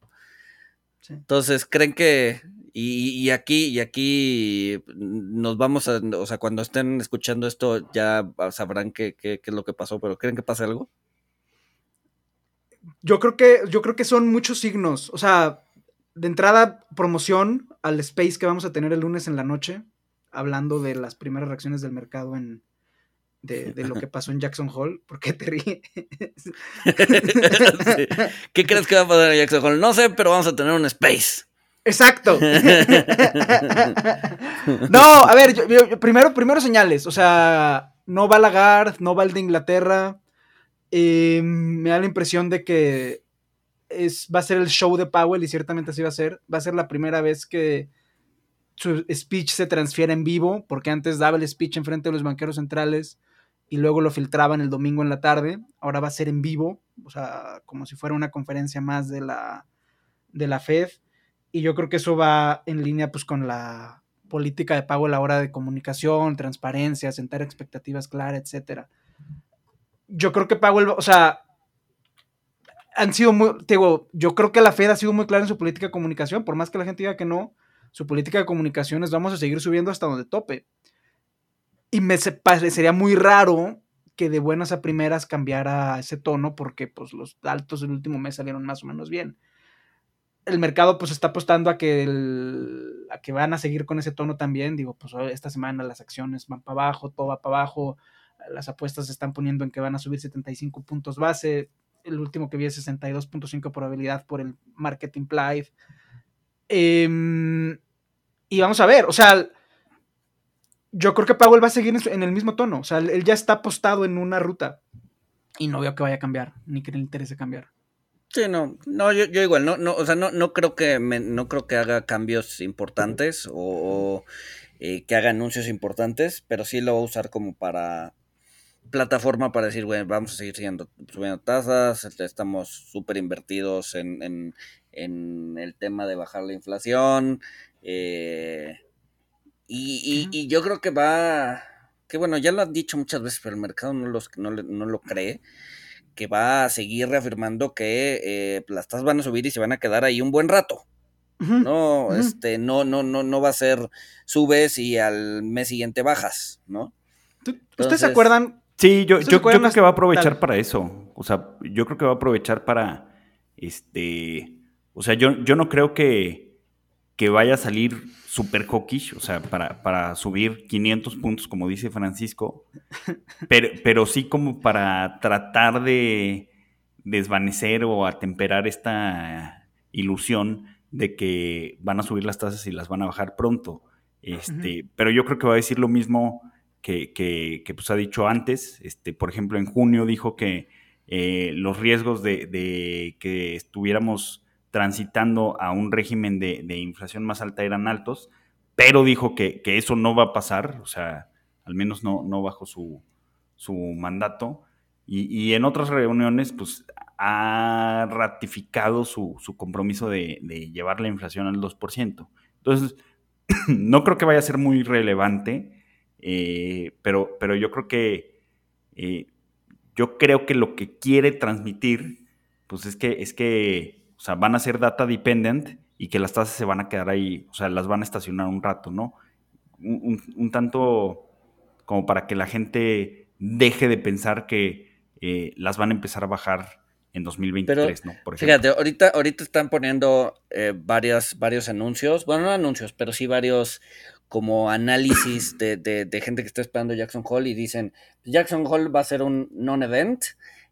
Sí. Entonces, ¿creen que, y, y aquí, y aquí nos vamos a, o sea, cuando estén escuchando esto ya sabrán qué, qué- qué es lo que pasó, pero ¿creen que pase algo? Yo creo que, yo creo que son muchos signos. O sea, de entrada, promoción al space que vamos a tener el lunes en la noche, hablando de las primeras reacciones del mercado en de, de lo que pasó en Jackson Hole. ¿Por qué te ríes? Sí. ¿Qué crees que va a pasar en Jackson Hole? No sé, pero vamos a tener un space. Exacto. no, a ver, yo- primero, primero señales. O sea, no va Lagarde, no va el de Inglaterra. Eh, me da la impresión de que es, va a ser el show de Powell y ciertamente así va a ser. Va a ser la primera vez que su speech se transfiere en vivo, porque antes daba el speech en frente de los banqueros centrales y luego lo filtraban el domingo en la tarde. Ahora va a ser en vivo, o sea, como si fuera una conferencia más de la, de la Fed. Y yo creo que eso va en línea pues con la política de pago a la hora de comunicación, transparencia, sentar expectativas claras, etcétera. Yo creo que Powell, o sea, han sido muy, digo, yo creo que la Fed ha sido muy clara en su política de comunicación, por más que la gente diga que no, su política de comunicación es vamos a seguir subiendo hasta donde tope. Y me parecería muy raro que de buenas a primeras cambiara ese tono porque pues los altos del último mes salieron más o menos bien el mercado pues está apostando a que, el- a que van a seguir con ese tono también. Digo, pues esta semana las acciones van para abajo, todo va para abajo. Las apuestas se están poniendo en que van a subir 75 puntos base. El último que vi es 62.5 probabilidad por el market implied. Em, y vamos a ver, o sea, yo creo que Powell va a seguir en, el mismo tono. O sea, él ya está apostado en una ruta. Y no veo que vaya a cambiar, ni que le interese cambiar. Sí, no, no, yo, yo igual, no, no, o sea, no, no creo que no creo que haga cambios importantes o, eh, que haga anuncios importantes, pero sí lo va a usar como para plataforma para decir, bueno, vamos a seguir subiendo tasas, estamos súper invertidos en, el tema de bajar la inflación, eh, y, y, yo creo que va, que bueno, ya lo han dicho muchas veces, pero el mercado no, los, no, no lo cree que va a seguir reafirmando que eh, las tasas van a subir y se van a quedar ahí un buen rato. no, este, no, no, no, no va a ser subes y al mes siguiente bajas, ¿no? ¿Ustedes se acuerdan? Sí, yo, yo, creo que va a aprovechar para eso. O sea, yo creo que va a aprovechar para, este, o sea, yo, yo no creo que, que vaya a salir super hawkish, o sea, para, para, subir 500 puntos, como dice Francisco, pero, pero sí como para tratar de desvanecer o atemperar esta ilusión de que van a subir las tasas y las van a bajar pronto. Este, Pero yo creo que va a decir lo mismo que, pues ha dicho antes. Este, por ejemplo, en junio dijo que eh, los riesgos de, de que estuviéramos transitando a un régimen de, inflación más alta eran altos, pero dijo que, eso no va a pasar, o sea, al menos no, bajo su, mandato. Y, en otras reuniones, pues ha ratificado su, compromiso de, llevar la inflación al 2%. Entonces, no creo que vaya a ser muy relevante, eh, pero, pero yo creo que eh, yo creo que lo que quiere transmitir, pues es que, es que o sea, van a ser data dependent y que las tasas se van a quedar ahí, o sea, las van a estacionar un rato, ¿no? Un, tanto como para que la gente deje de pensar que eh, las van a empezar a bajar en 2023, ¿no? Por fíjate, ahorita, ahorita están poniendo eh, varios anuncios, bueno, no anuncios, pero sí varios como análisis de, de, gente que está esperando Jackson Hole y dicen, Jackson Hole va a ser un non-event,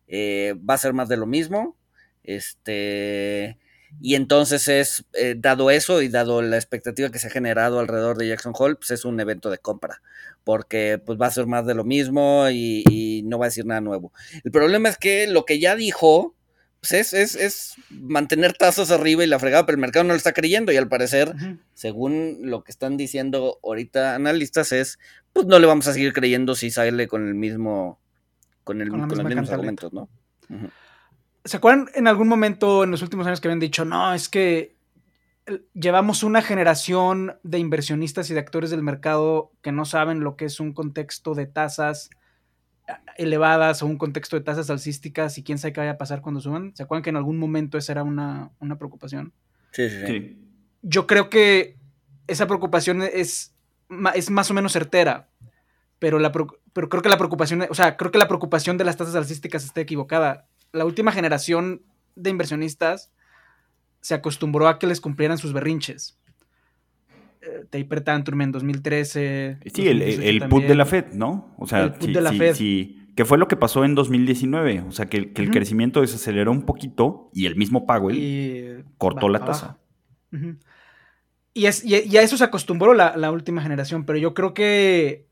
eh, va a ser más de lo mismo, este, y entonces es, eh, dado eso y dado la expectativa que se ha generado alrededor de Jackson Hole, pues es un evento de compra, porque pues va a ser más de lo mismo y, no va a decir nada nuevo. El problema es que lo que ya dijo, pues es, es, mantener tasas arriba y la fregada, pero el mercado no lo está creyendo y al parecer, según lo que están diciendo ahorita analistas, es, pues no le vamos a seguir creyendo si sale con el mismo, con, el, con, los mismos argumentos, ¿no? ¿Se acuerdan en algún momento en los últimos años que habían dicho, no, es que llevamos una generación de inversionistas y de actores del mercado que no saben lo que es un contexto de tasas elevadas o un contexto de tasas alcísticas y quién sabe qué vaya a pasar cuando suban? ¿Se acuerdan que en algún momento esa era una, preocupación? Sí, sí, sí, Yo creo que esa preocupación es, es más o menos certera, pero, la, pero creo que la preocupación, o sea, creo que la preocupación de las tasas alcísticas está equivocada la última generación de inversionistas se acostumbró a que les cumplieran sus berrinches. Taper Tantrum en 2013. Sí, el, put de la Fed, ¿no? O sea, el put de la Fed. Sí, que fue lo que pasó en 2019. O sea, que, el crecimiento desaceleró un poquito y el mismo Powell cortó la tasa. y, es, a eso se acostumbró la, la, última generación, pero yo creo que...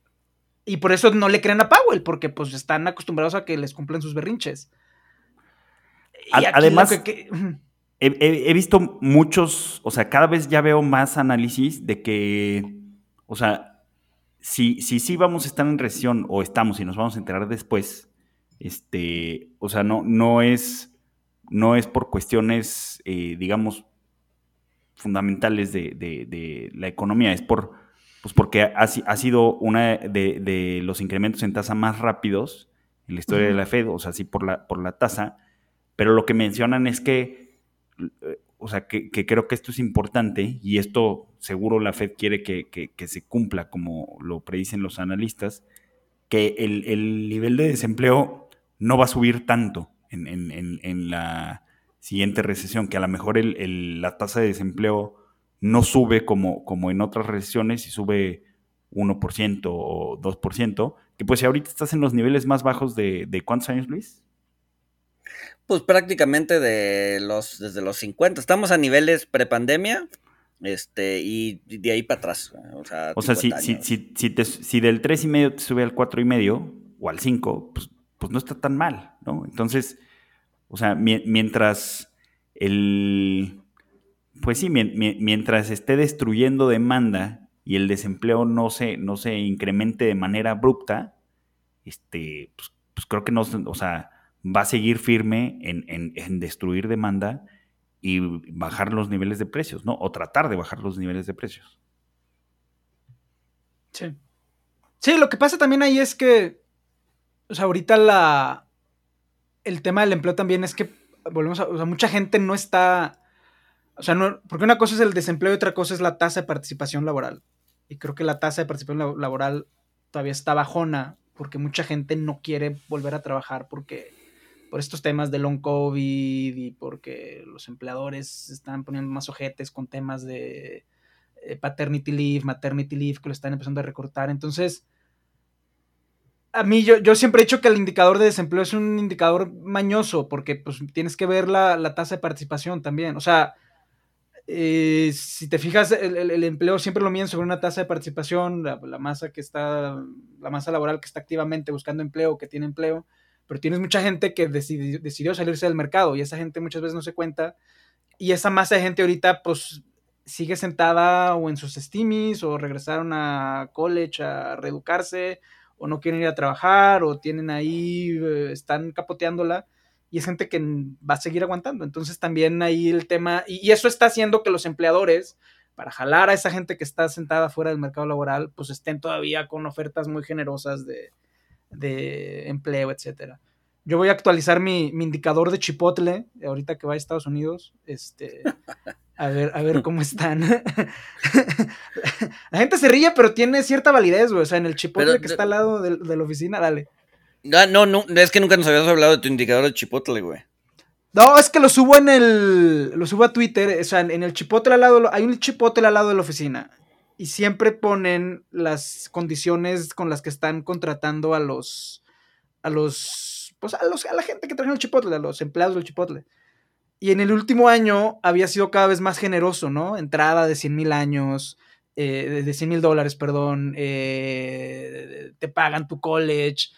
Y por eso no le creen a Powell, porque pues están acostumbrados a que les cumplan sus berrinches. Además, he, visto muchos, o sea, cada vez ya veo más análisis de que, o sea, si sí si, vamos a estar en recesión o estamos y nos vamos a enterar después, este, o sea, no, no es, no es por cuestiones, eh, digamos, fundamentales de, la economía, es por, pues porque ha, sido una de, los incrementos en tasa más rápidos en la historia de la Fed, o sea, sí por la, por la tasa, pero lo que mencionan es que, o sea, que, creo que esto es importante y esto seguro la Fed quiere que, se cumpla, como lo predicen los analistas, que el, nivel de desempleo no va a subir tanto en, la siguiente recesión, que a lo mejor la tasa de desempleo no sube como, en otras recesiones y sube 1% o 2%, que pues si ahorita estás en los niveles más bajos de ¿cuántos años, Luis? Pues prácticamente de los, desde los 50. Estamos a niveles prepandemia, este, y de ahí para atrás. O sea, o sea si, si, si, si, del 3,5 te sube al 4,5 o al 5, pues, pues no está tan mal, ¿no? Entonces, o sea, mientras el, pues sí, mientras esté destruyendo demanda y el desempleo no se, no se incremente de manera abrupta, este, pues, pues creo que no, o sea, va a seguir firme en, destruir demanda y bajar los niveles de precios, ¿no? O tratar de bajar los niveles de precios. Sí. Sí, lo que pasa también ahí es que, o sea, ahorita la, el tema del empleo también es que, volvemos a, o sea, mucha gente no está, o sea, no, porque una cosa es el desempleo y otra cosa es la tasa de participación laboral. Y creo que la tasa de participación laboral todavía está bajona porque mucha gente no quiere volver a trabajar porque por estos temas de long COVID y porque los empleadores están poniendo más ojetes con temas de eh, paternity leave, maternity leave, que lo están empezando a recortar. Entonces, a mí yo, yo siempre he dicho que el indicador de desempleo es un indicador mañoso porque pues tienes que ver la, la tasa de participación también. O sea, eh, si te fijas, el, empleo siempre lo miden sobre una tasa de participación, la, masa que está, la masa laboral que está activamente buscando empleo, que tiene empleo, pero tienes mucha gente que decidió, salirse del mercado y esa gente muchas veces no se cuenta y esa masa de gente ahorita pues sigue sentada o en sus stimis o regresaron a college a reeducarse o no quieren ir a trabajar o tienen ahí, eh, están capoteándola y es gente que va a seguir aguantando. Entonces también ahí el tema, y, eso está haciendo que los empleadores, para jalar a esa gente que está sentada fuera del mercado laboral, pues estén todavía con ofertas muy generosas de, empleo, etcétera. Yo voy a actualizar mi, indicador de Chipotle, ahorita que va a Estados Unidos, este, a ver, a ver cómo están. la gente se ríe, pero tiene cierta validez, güey. O sea, en el Chipotle que está al lado de la oficina, dale. Ah, no, no, es que nunca nos habías hablado de tu indicador de Chipotle, güey. No, es que lo subo en el. Lo subo a Twitter. O sea, en el Chipotle al lado. Hay un Chipotle al lado de la oficina. Y siempre ponen las condiciones con las que están contratando a los. A los. Pues a, los, a la gente que trae el Chipotle, a los empleados del Chipotle. Y en el último año había sido cada vez más generoso, ¿no? Entrada de 100 mil años. Eh, de 100 mil dólares, perdón. Eh, te pagan tu college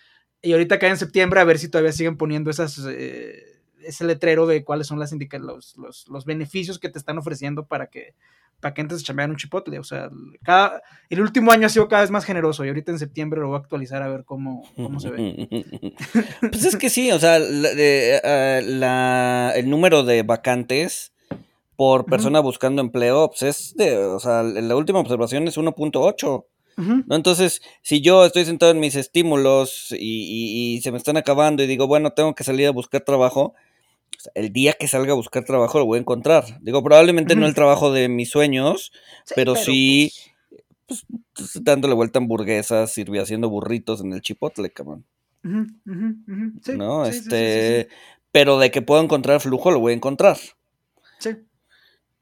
y ahorita cae en septiembre a ver si todavía siguen poniendo esas, eh, ese letrero de cuáles son las los, los, los, beneficios que te están ofreciendo para que, para que entres a chambear un chipotle. O sea, cada, el último año ha sido cada vez más generoso y ahorita en septiembre lo voy a actualizar a ver cómo, cómo se ve. pues es que sí, o sea, eh, la, el número de vacantes por persona buscando empleo, pues es de, o sea, la última observación es 1.8. ¿no? Entonces, si yo estoy sentado en mis estímulos y, se me están acabando y digo, bueno, tengo que salir a buscar trabajo, el día que salga a buscar trabajo lo voy a encontrar. Digo, probablemente no el trabajo de mis sueños, pero, sí, pues, pues, dándole vuelta a hamburguesas, sirviendo haciendo burritos en el chipotle, cabrón. ¿No? este, pero de que puedo encontrar flujo, lo voy a encontrar. Sí.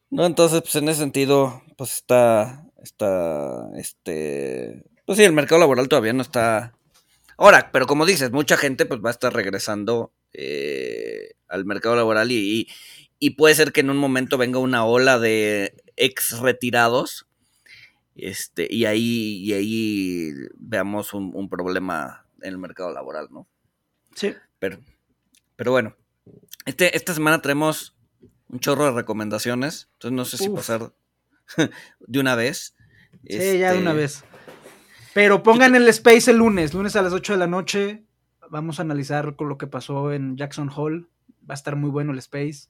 ¿No? Entonces, pues en ese sentido, pues está, está, este, pues sí, el mercado laboral todavía no está. Ahora, pero como dices, mucha gente pues va a estar regresando eh, al mercado laboral y, y, puede ser que en un momento venga una ola de ex retirados este, y ahí, y ahí veamos un, problema en el mercado laboral, ¿no? Sí. Pero, pero bueno, este, esta semana tenemos un chorro de recomendaciones, entonces no sé si pasar de una vez. Sí, ya de una este, vez. Pero pongan el space el lunes, lunes a las 8 de la noche. Vamos a analizar con lo que pasó en Jackson Hall. Va a estar muy bueno el space.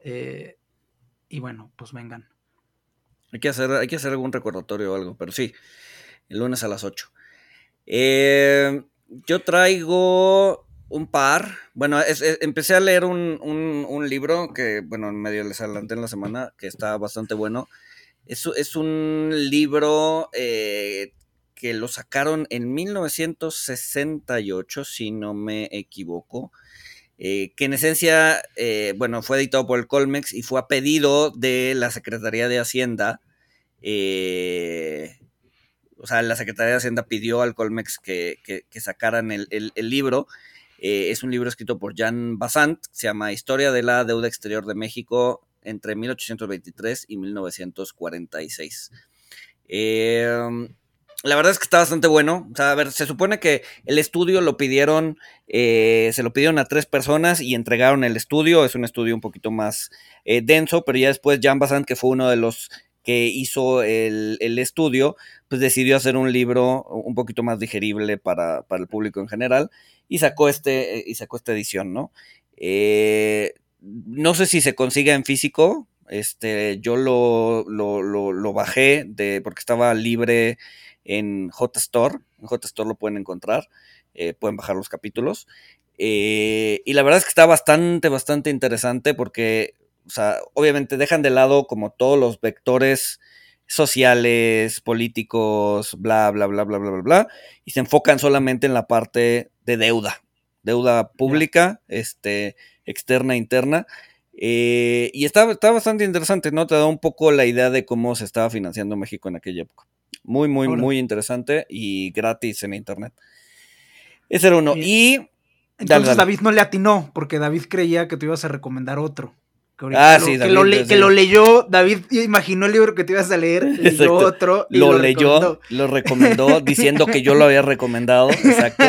Eh, y bueno, pues vengan. Hay que, hacer, hay que hacer algún recordatorio o algo, pero sí, el lunes a las 8. Eh, yo traigo un par. Bueno, empecé a leer un, un, libro que, bueno, medio les adelanté en la semana, que está bastante bueno. Es, un libro eh, que lo sacaron en 1968, si no me equivoco. Eh, que en esencia, eh, bueno, fue editado por el Colmex y fue a pedido de la Secretaría de Hacienda. o sea, la Secretaría de Hacienda pidió al Colmex que, sacaran el, el libro. es un libro escrito por Jan Basant, se llama Historia de la Deuda Exterior de México entre 1823 y 1946. La verdad es que está bastante bueno. O sea, a ver, se supone que el estudio lo pidieron, eh, se lo pidieron a tres personas y entregaron el estudio. Es un estudio un poquito más eh, denso, pero ya después Jan Bazant, que fue uno de los que hizo el, estudio, pues decidió hacer un libro un poquito más digerible para, el público en general y sacó, este, y sacó esta edición, ¿no? Eh, no sé si se consigue en físico. Este, yo lo, lo, lo bajé de, porque estaba libre en JSTOR. En JSTOR lo pueden encontrar. Eh, pueden bajar los capítulos. Eh, y la verdad es que está bastante, bastante interesante porque, obviamente dejan de lado como todos los vectores sociales, políticos, bla, bla, bla, bla, bla, bla, bla, y se enfocan solamente en la parte de deuda, deuda pública, este, externa, interna. Eh, y está, está bastante interesante, ¿no? Te da un poco la idea de cómo se estaba financiando México en aquella época. Muy, muy, muy interesante y gratis en internet. Ese era uno. Y. Entonces David no le atinó, porque David creía que te ibas a recomendar otro. Que ah, sí, que, lo que lo leyó, David imaginó el libro que te ibas a leer, leyó otro. Y lo, leyó, lo recomendó diciendo que yo lo había recomendado. Exacto.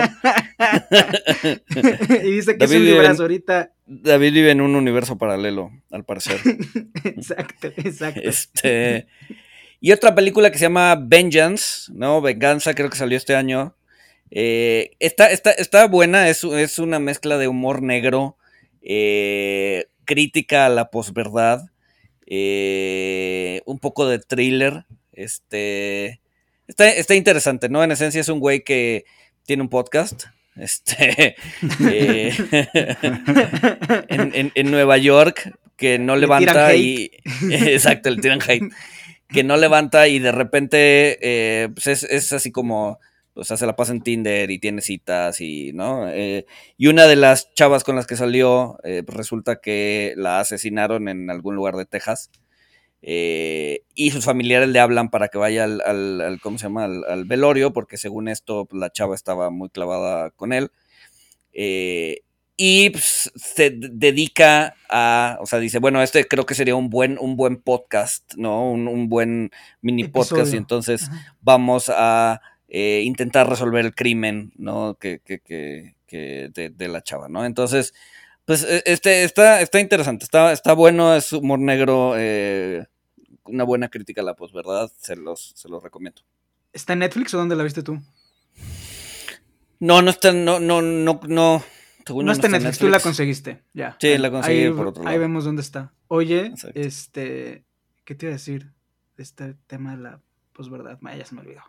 y dice que es un librazo ahorita. David vive en un universo paralelo, al parecer. exacto, exacto. Este. Y otra película que se llama Vengeance, ¿no? Venganza, creo que salió este año. Eh, está, está, buena, es, es, una mezcla de humor negro, eh, crítica a la posverdad, eh, un poco de thriller. Este, está, interesante, ¿no? En esencia es un güey que tiene un podcast. Este, en, en, Nueva York, que no levanta y. Exacto, el tiran hate que no levanta y de repente eh, pues es, así como, o sea, se la pasa en Tinder y tiene citas y, ¿no? Eh, y una de las chavas con las que salió, eh, pues resulta que la asesinaron en algún lugar de Texas. y sus familiares le hablan para que vaya al, ¿cómo se llama? Al, velorio, porque según esto, pues, la chava estaba muy clavada con él y pues, se dedica a, o sea, dice, bueno, este creo que sería un buen, un buen podcast, ¿no? Un, buen mini podcast y entonces vamos a eh, intentar resolver el crimen, ¿no? Que, que, que, que de, la chava, ¿no? Entonces, pues e, este está, está interesante, está, está bueno, es humor negro, eh, una buena crítica a la posverdad, se los, se los recomiendo. ¿Está en Netflix o dónde la viste tú? No, no está, no, no, no, no no está en Netflix, tú la conseguiste, ya. Sí, la conseguí ahí, por otro lado. Ahí vemos dónde está. Oye, este, ¿qué te iba a decir? Este tema de la posverdad, ya se me olvidó.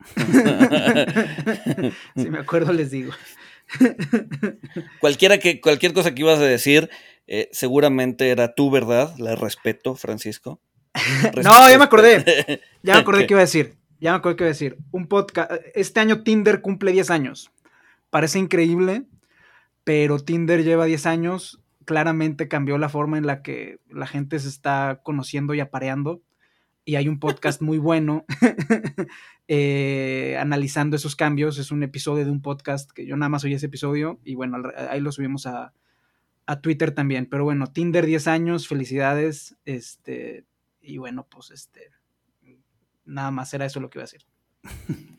si me acuerdo les digo. Cualquiera que, cualquier cosa que ibas a decir, eh, seguramente era tu verdad, la respeto, Francisco. no, ya me acordé. Ya me acordé qué iba a decir. Ya me acordé qué iba a decir. Un podcast. Este año Tinder cumple 10 años. Parece increíble, pero Tinder lleva 10 años, claramente cambió la forma en la que la gente se está conociendo y apareando. Y hay un podcast muy bueno eh, analizando esos cambios. Es un episodio de un podcast que yo nada más oí ese episodio y bueno, ahí lo subimos a, a Twitter también. Pero bueno, Tinder 10 años, felicidades. Este, y bueno, pues este, nada más era eso lo que iba a decir.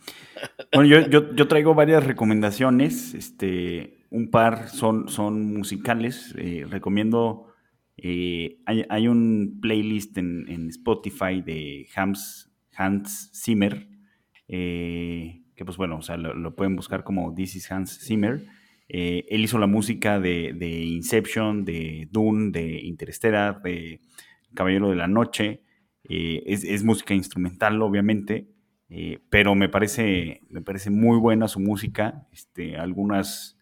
Bueno, yo, yo, yo traigo varias recomendaciones. Este, un par son, son musicales. Eh, recomiendo, eh, hay, un playlist en, Spotify de Hans, Hans Zimmer, eh, que pues bueno, o sea, lo, pueden buscar como This is Hans Zimmer. él hizo la música de, Inception, de Dune, de Interstellar, de Caballero de la Noche. Es, es, música instrumental, obviamente, pero me parece, me parece muy buena su música. Este, algunas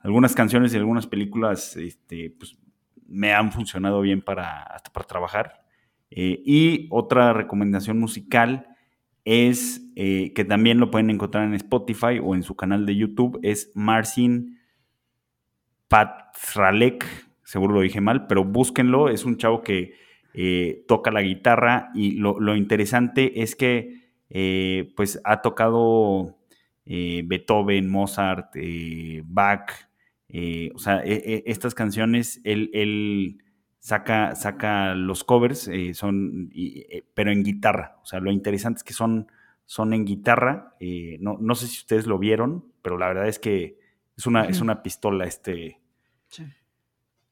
algunas canciones y algunas películas este, pues, me han funcionado bien para, hasta para trabajar. Eh, y otra recomendación musical es eh, que también lo pueden encontrar en Spotify o en su canal de YouTube, es Marcin Patralek, seguro lo dije mal, pero búsquenlo, es un chavo que eh, toca la guitarra y lo, lo interesante es que pues ha tocado Beethoven, Mozart, Bach, eh, o sea, e, e, estas canciones, él, saca, saca los covers, eh, son, eh, pero en guitarra. O sea, lo interesante es que son, son en guitarra. No, no, sé si ustedes lo vieron, pero la verdad es que es una, es una pistola este,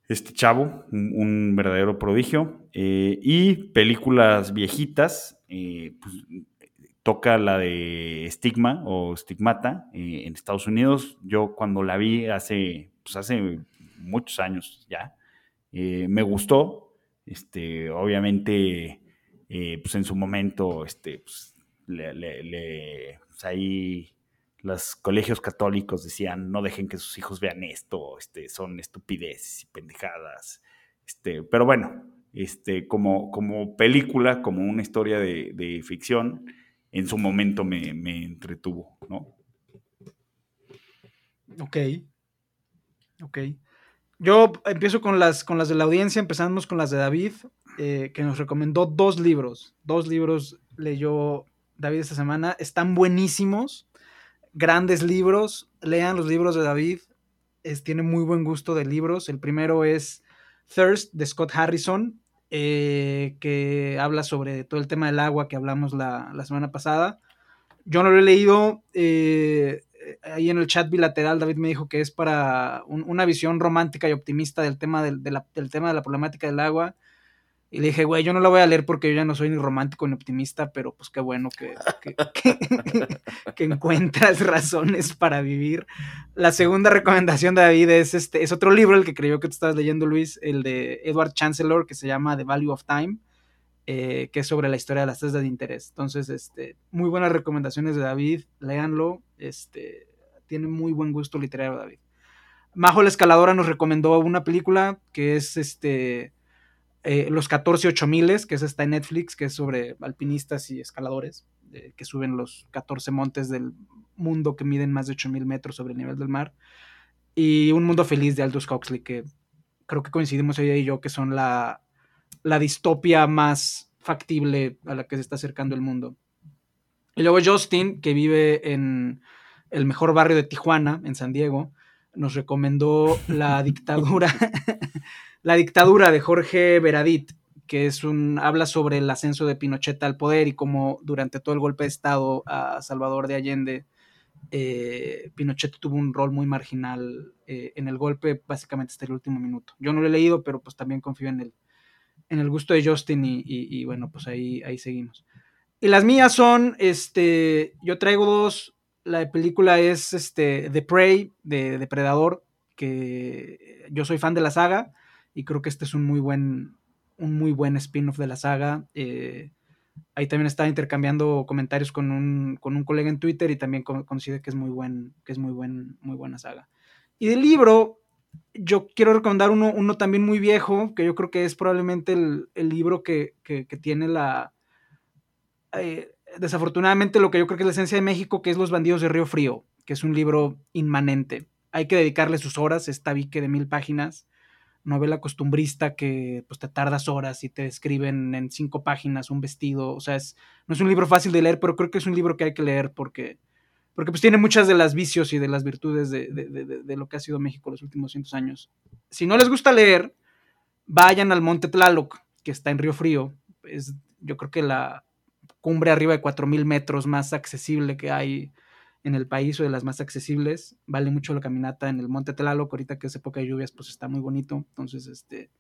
este chavo, un, verdadero prodigio. Y películas viejitas, pues, toca la de Stigma o Stigmata en Estados Unidos. Yo cuando la vi hace, pues hace muchos años ya, me gustó. Este, obviamente, pues en su momento, este, pues, le, pues ahí los colegios católicos decían no dejen que sus hijos vean esto, este, son estupideces y pendejadas. Este, pero bueno, este, como, como película, como una historia de, ficción, en su momento me, entretuvo, ¿no? Ok. Ok. Yo empiezo con las, con las de la audiencia, empezamos con las de David, eh, que nos recomendó dos libros. Dos libros leyó David esta semana. Están buenísimos, grandes libros. Lean los libros de David. Es, tiene muy buen gusto de libros. El primero es Thirst de Scott Harrison, eh, que habla sobre todo el tema del agua que hablamos la, semana pasada. Yo no lo he leído. Eh, ahí en el chat bilateral David me dijo que es para una visión romántica y optimista del tema, del tema de la problemática del agua. Y le dije, güey, yo no la voy a leer porque yo ya no soy ni romántico ni optimista, pero pues qué bueno que, que, encuentras razones para vivir. La segunda recomendación de David es, este, es otro libro, el que creyó que tú estabas leyendo, Luis, el de Edward Chancellor, que se llama The Value of Time, eh, que es sobre la historia de las tasas de interés. Entonces, este, muy buenas recomendaciones de David, léanlo, este, tiene muy buen gusto literario David. Majo la Escaladora nos recomendó una película que es este eh, los 14 8000, que es esta en Netflix, que es sobre alpinistas y escaladores, eh, que suben los 14 montes del mundo que miden más de 8000 metros sobre el nivel del mar. Y Un Mundo Feliz de Aldous Huxley, que creo que coincidimos ella y yo, que son la, la distopia más factible a la que se está acercando el mundo. Y luego Justin, que vive en el mejor barrio de Tijuana, en San Diego, nos recomendó la dictadura La dictadura de Jorge Veradit, que es un habla sobre el ascenso de Pinochet al poder y cómo durante todo el golpe de estado a Salvador de Allende eh, Pinochet tuvo un rol muy marginal eh, en el golpe básicamente hasta el último minuto. Yo no lo he leído, pero pues también confío en el, en el gusto de Justin y, bueno, pues ahí, ahí seguimos. Y las mías son, este, yo traigo dos, la película es este, The Prey, de Depredador, que yo soy fan de la saga, y creo que este es un muy buen, un muy buen spin-off de la saga. Eh, ahí también estaba intercambiando comentarios con un, con un colega en Twitter y también considera que es muy buen, que es muy buen, muy buena saga. Y del libro, yo quiero recomendar uno, uno también muy viejo, que yo creo que es probablemente el, libro que, tiene la... Eh, desafortunadamente lo que yo creo que es la esencia de México, que es Los bandidos de Río Frío, que es un libro inmanente. Hay que dedicarle sus horas, esta bique de mil páginas novela costumbrista que pues te tardas horas y te describen en cinco páginas un vestido, o sea, es, no es un libro fácil de leer, pero creo que es un libro que hay que leer porque, porque pues tiene muchas de las vicios y de las virtudes de, de, lo que ha sido México los últimos cientos años. Si no les gusta leer, vayan al Monte Tlaloc, que está en Río Frío, es yo creo que la cumbre arriba de 4.000 metros más accesible que hay en el país o de las más accesibles. Vale mucho la caminata en el Monte Tlaloc, ahorita que es época de lluvias, pues está muy bonito. Entonces, este,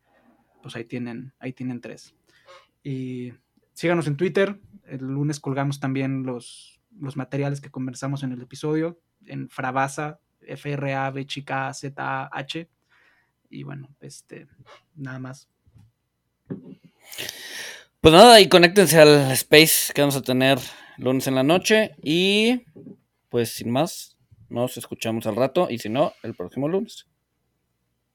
pues ahí tienen, ahí tienen tres. Y síganos en Twitter. El lunes colgamos también los, los materiales que conversamos en el episodio en Frabasa, F R A B chica Z A H. Y bueno, este, nada más. Pues nada, y conéctense al space que vamos a tener lunes en la noche y pues sin más, nos escuchamos al rato y si no, el próximo lunes.